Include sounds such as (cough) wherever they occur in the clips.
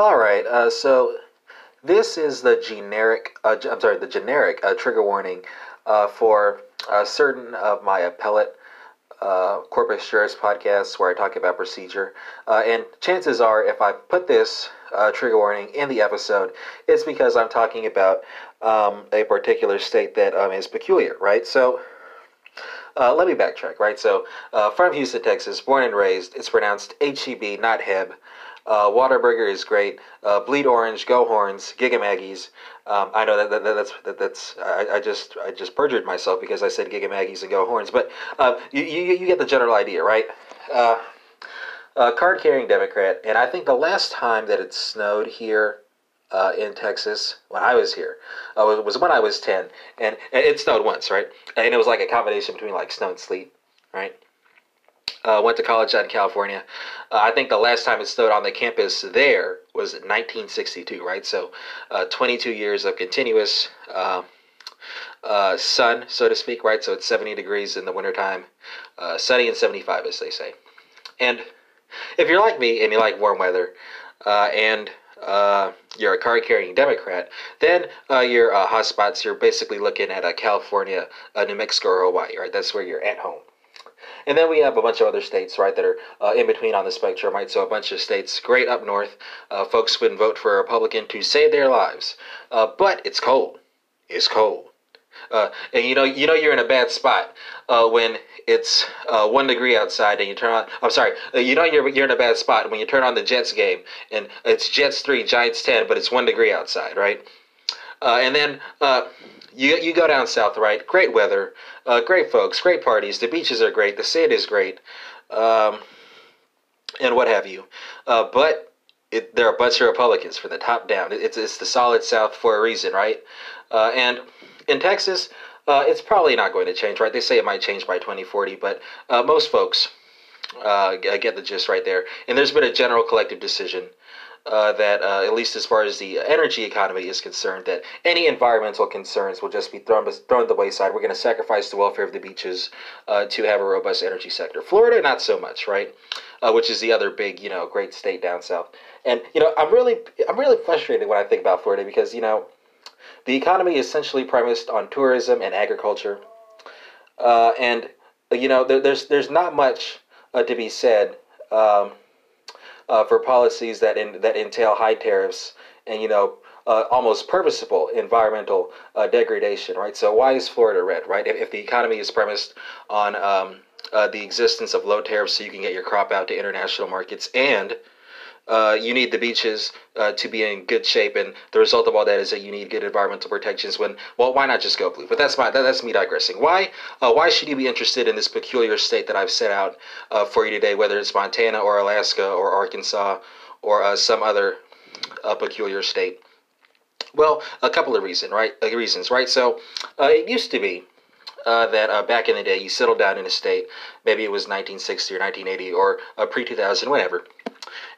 All right. Uh, so this is the generic. Uh, I'm sorry, the generic uh, trigger warning uh, for certain of my appellate uh, corpus juris podcasts where I talk about procedure. Uh, and chances are, if I put this trigger warning in the episode, it's because I'm talking about um, a particular state that um, is peculiar, right? So. Uh, let me backtrack, right? So, uh, from Houston, Texas, born and raised, it's pronounced H-E-B, not Heb. Uh, Whataburger is great. Uh, Bleed Orange, Go Horns, Gig 'em Aggies. Um, I know that, that, that that's that, that's I, I just I just perjured myself because I said Gig 'em Aggies and Go Horns, but uh, you, you you get the general idea, right? Uh, uh, card carrying Democrat, and I think the last time that it snowed here uh, in Texas when I was here uh, was, was when I was ten, and, and it snowed once, right? And it was like a combination between like snow and sleet, right? Uh, went to college out in California. Uh, I think the last time it snowed on the campus there was 1962, right? So, uh, 22 years of continuous uh, uh, sun, so to speak, right? So it's 70 degrees in the wintertime, uh, sunny and 75, as they say. And if you're like me and you like warm weather, and uh, you're a card carrying Democrat, then uh, your uh, hotspots, you're basically looking at California, New Mexico, or Hawaii, right? That's where you're at home. And then we have a bunch of other states, right, that are uh, in between on the spectrum, right? So a bunch of states, great up north. Uh, folks wouldn't vote for a Republican to save their lives, uh, but it's cold. It's cold. Uh, and you know, you know, you're in a bad spot uh, when it's uh, one degree outside and you turn on. I'm sorry, uh, you know, you're you're in a bad spot when you turn on the Jets game and it's Jets three, Giants ten, but it's one degree outside, right? Uh, and then uh, you you go down south, right? Great weather, uh, great folks, great parties. The beaches are great. The sand is great, um, and what have you. Uh, but it, there are a bunch of Republicans from the top down. It's it's the solid South for a reason, right? Uh, and in Texas, uh, it's probably not going to change, right? They say it might change by 2040, but most folks get the gist right there. And there's been a general collective decision uh, that, uh, at least as far as the energy economy is concerned, that any environmental concerns will just be thrown thrown to the wayside. We're going to sacrifice the welfare of the beaches uh, to have a robust energy sector. Florida, not so much, right? Uh, which is the other big, you know, great state down south. And you know, I'm really, I'm really frustrated when I think about Florida because you know, the economy is essentially premised on tourism and agriculture, uh, and you know, there, there's there's not much uh, to be said. Um, uh, for policies that in, that entail high tariffs and you know uh, almost purposeful environmental uh, degradation, right? So why is Florida red, right? If, if the economy is premised on um, uh, the existence of low tariffs, so you can get your crop out to international markets, and uh, you need the beaches uh, to be in good shape, and the result of all that is that you need good environmental protections. When well, why not just go blue? But that's my that, that's me digressing. Why uh, why should you be interested in this peculiar state that I've set out uh, for you today, whether it's Montana or Alaska or Arkansas or uh, some other uh, peculiar state? Well, a couple of reason, right? Reasons, right? So it used to be uh, that uh, back in the day you settled down in a state, maybe it was 1960 or 1980 or uh, pre 2000, whatever,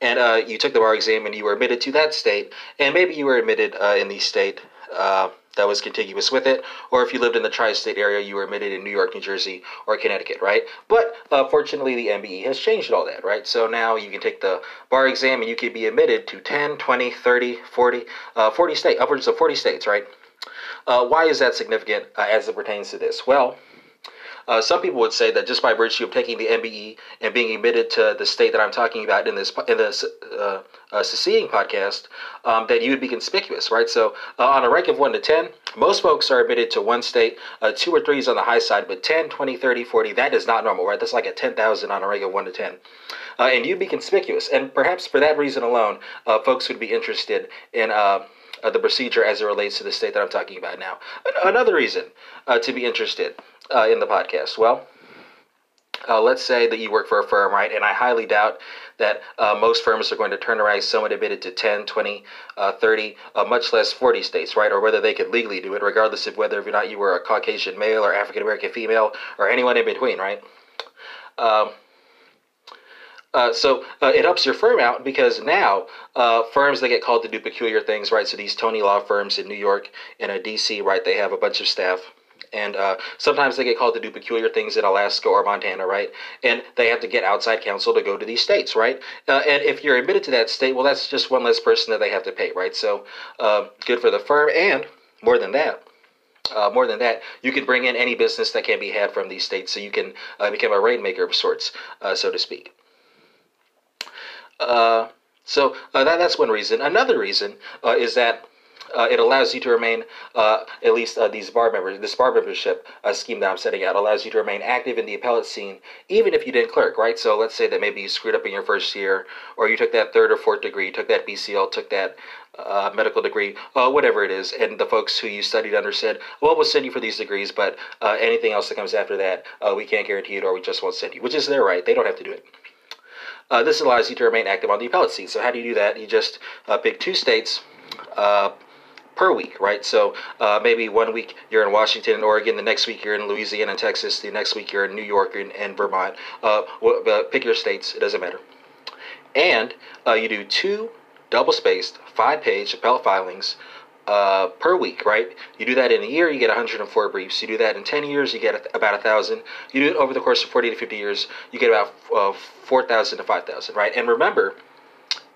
and uh, you took the bar exam and you were admitted to that state, and maybe you were admitted uh, in the state uh, that was contiguous with it, or if you lived in the tri-state area, you were admitted in New York, New Jersey, or Connecticut, right? But fortunately, the MBE has changed all that, right? So now you can take the bar exam and you can be admitted to 10, 20, 30, 40, 40 states, upwards of 40 states, right? Uh, why is that significant uh, as it pertains to this? Well, uh, some people would say that just by virtue of taking the MBE and being admitted to the state that I'm talking about in this in this uh, uh, seceding podcast, um, that you would be conspicuous, right? So uh, on a rank of 1 to 10, most folks are admitted to one state. Uh, 2 or 3 is on the high side, but 10, 20, 30, 40, that is not normal, right? That's like a 10,000 on a rank of 1 to 10. Uh, and you'd be conspicuous. And perhaps for that reason alone, folks would be interested in the procedure as it relates to the state that I'm talking about now. Another reason to be interested uh, in the podcast. Well, uh, let's say that you work for a firm, right? And I highly doubt that uh, most firms are going to turn around someone admitted to 10, 20, uh, 30, much less 40 states, right? Or whether they could legally do it, regardless of whether or not you were a Caucasian male or African American female or anyone in between, right? Um, uh, so uh, it ups your firm out because now uh, firms that get called to do peculiar things, right? So these Tony law firms in New York and uh, DC, right? They have a bunch of staff, and uh, sometimes they get called to do peculiar things in Alaska or Montana, right? And they have to get outside counsel to go to these states, right? Uh, and if you're admitted to that state, well, that's just one less person that they have to pay, right? So uh, good for the firm, and more than that. Uh, more than that, you can bring in any business that can be had from these states, so you can uh, become a rainmaker of sorts, uh, so to speak. so that, that's one reason. Another reason is that uh, it allows you to remain, uh, at least uh, these bar members, this bar membership uh, scheme that I'm setting out allows you to remain active in the appellate scene, even if you didn't clerk, right? So let's say that maybe you screwed up in your first year, or you took that third or fourth degree, took that BCL, took that uh, medical degree, uh, whatever it is, and the folks who you studied under said, well, we'll send you for these degrees, but anything else that comes after that, we can't guarantee it, or we just won't send you, which is their right. They don't have to do it. Uh, this allows you to remain active on the appellate scene. So how do you do that? You just uh, pick two states, uh, per week, right? So uh, maybe one week you're in Washington and Oregon, the next week you're in Louisiana and Texas, the next week you're in New York and, and Vermont. Uh, pick your states, it doesn't matter. And uh, you do two double spaced, five page appellate filings. Uh, per week, right? You do that in a year, you get 104 briefs. You do that in 10 years, you get about a thousand. You do it over the course of 40 to 50 years, you get about uh, 4,000 to 5,000, right? And remember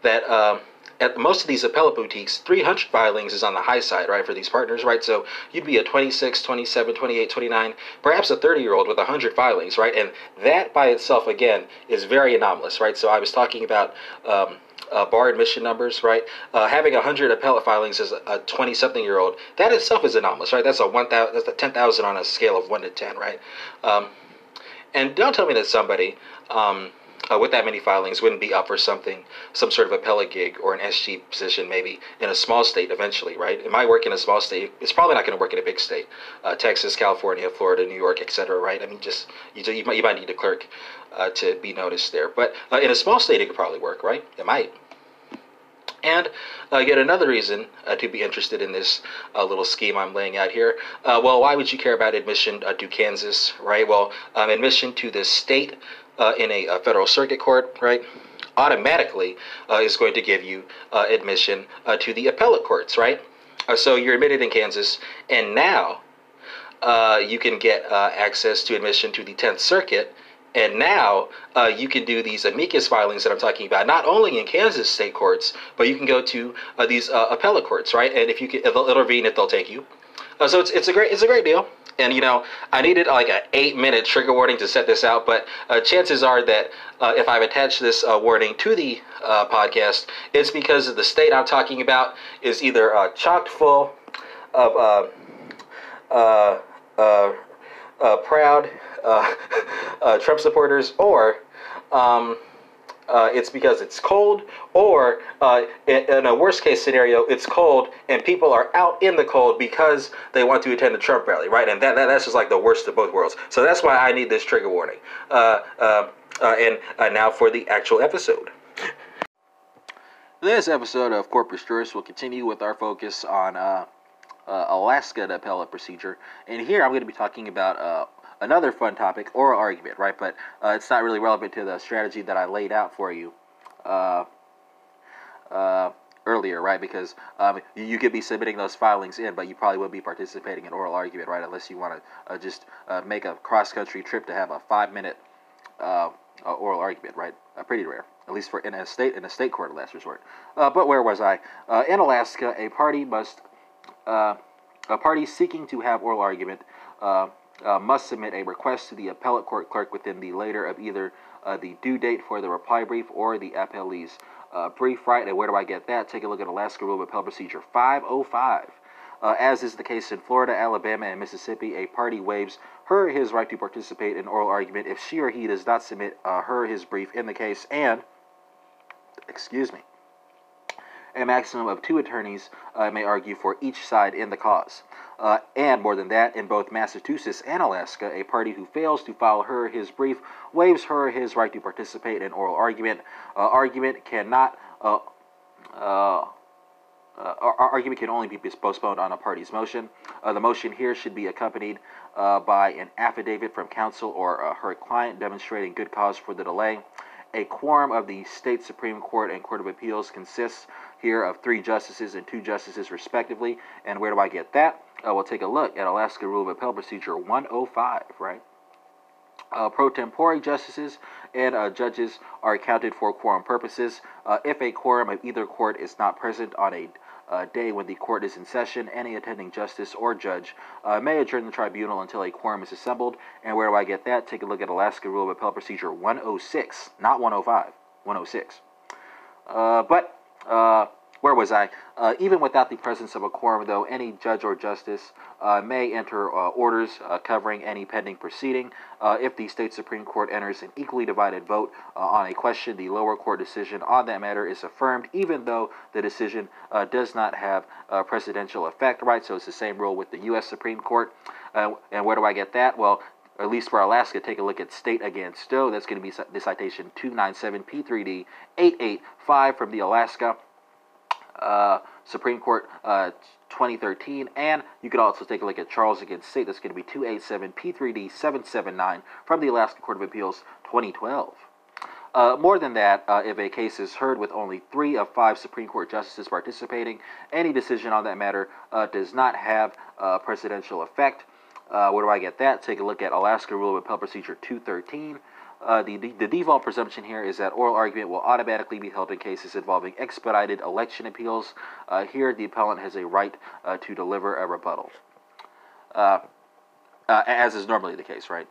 that um, at most of these appellate boutiques, 300 filings is on the high side, right, for these partners, right? So you'd be a 26, 27, 28, 29, perhaps a 30 year old with 100 filings, right? And that by itself, again, is very anomalous, right? So I was talking about. Um, uh, bar admission numbers, right? Uh, having 100 appellate filings as a 20 something year old, that itself is anomalous, right? That's a 1,000, that's a 10,000 on a scale of 1 to 10, right? Um, and don't tell me that somebody um, uh, with that many filings wouldn't be up for something, some sort of appellate gig or an SG position maybe in a small state eventually, right? It might work in a small state. It's probably not going to work in a big state, uh, Texas, California, Florida, New York, etc. Right? I mean, just you, you might you might need a clerk uh, to be noticed there, but uh, in a small state it could probably work, right? It might. And uh, yet another reason uh, to be interested in this uh, little scheme I'm laying out here. Uh, well, why would you care about admission uh, to Kansas, right? Well, um, admission to the state uh, in a, a, federal circuit court, right, automatically uh, is going to give you uh, admission uh, to the appellate courts, right? Uh, so you're admitted in Kansas, and now uh, you can get access to admission to the 10th Circuit. And now you can do these amicus filings that I'm talking about, not only in Kansas state courts, but you can go to these appellate courts, right? And if you can, they'll intervene if they'll take you. so it's, it's a great it's a great deal. And you know, I needed like an eight minute trigger warning to set this out, but uh, chances are that uh, if I've attached this uh, warning to the uh, podcast, it's because the state I'm talking about is either uh, chocked full of uh, proud (laughs) Trump supporters or. Um, uh, it's because it's cold, or uh, in, a worst case scenario, it's cold and people are out in the cold because they want to attend the Trump rally, right? And that, that that's just like the worst of both worlds. So that's why I need this trigger warning. Uh, uh, uh and uh, now for the actual episode. This episode of Corpus Juris will continue with our focus on Alaska appellate procedure, and here I'm going to be talking about another fun topic, oral argument, right? But uh, it's not really relevant to the strategy that I laid out for you uh, uh, earlier, right? Because um, you could be submitting those filings in, but you probably wouldn't be participating in oral argument, right? Unless you want to uh, just uh, make a cross-country trip to have a five-minute uh, oral argument, right? pretty rare, at least for in a state in a state court of last resort. but where was I? in Alaska, a party must a party seeking to have oral argument uh, must submit a request to the appellate court clerk within the later of either uh, the due date for the reply brief or the appellee's uh, brief, right? And where do I get that? Take a look at Alaska Rule of Appellate Procedure 505. Uh, as is the case in Florida, Alabama, and Mississippi, a party waives her his right to participate in oral argument if she or he does not submit uh, her his brief in the case and, excuse me, a maximum of two attorneys uh, may argue for each side in the cause. Uh, and more than that, in both Massachusetts and Alaska, a party who fails to file her his brief waives her his right to participate in oral argument. Uh, argument cannot. Uh, uh, uh argument can only be postponed on a party's motion. Uh, the motion here should be accompanied by an affidavit from counsel or her client demonstrating good cause for the delay a quorum of the state Supreme Court and Court of Appeals consists here of three justices and two justices, respectively. And where do I get that? Uh, we'll take a look at Alaska Rule of Appellate Procedure 105, right? Uh, pro tempore justices and uh, judges are accounted for quorum purposes. Uh, if a quorum of either court is not present on a uh, day when the court is in session, any attending justice or judge uh, may adjourn the tribunal until a quorum is assembled. And where do I get that? Take a look at Alaska Rule of Appellate Procedure 106, not 105, 106. Uh, but uh, where was I? Uh, even without the presence of a quorum, though, any judge or justice uh, may enter uh, orders uh, covering any pending proceeding. Uh, if the state Supreme Court enters an equally divided vote uh, on a question, the lower court decision on that matter is affirmed, even though the decision does not have precedential effect, right? So it's the same rule with the U.S. Supreme Court. and where do I get that? Well, at least for Alaska, take a look at State against Stowe. That's going to be the citation 297 P3D 885 from the Alaska uh, Supreme Court uh, 2013, and you could also take a look at Charles against State. That's going to be 287 P3D 779 from the Alaska Court of Appeals 2012. Uh, more than that, uh, if a case is heard with only three of five Supreme Court justices participating, any decision on that matter uh, does not have uh, precedential effect. Uh, where do I get that? Take a look at Alaska Rule of Appellate Procedure 213. Uh, the, the, default presumption here is that oral argument will automatically be held in cases involving expedited election appeals. Uh, here, the appellant has a right uh, to deliver a rebuttal, uh, uh, as is normally the case, right?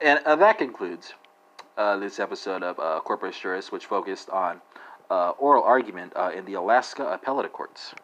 And uh, that concludes this episode of Corpus Juris, which focused on oral argument in the Alaska appellate courts.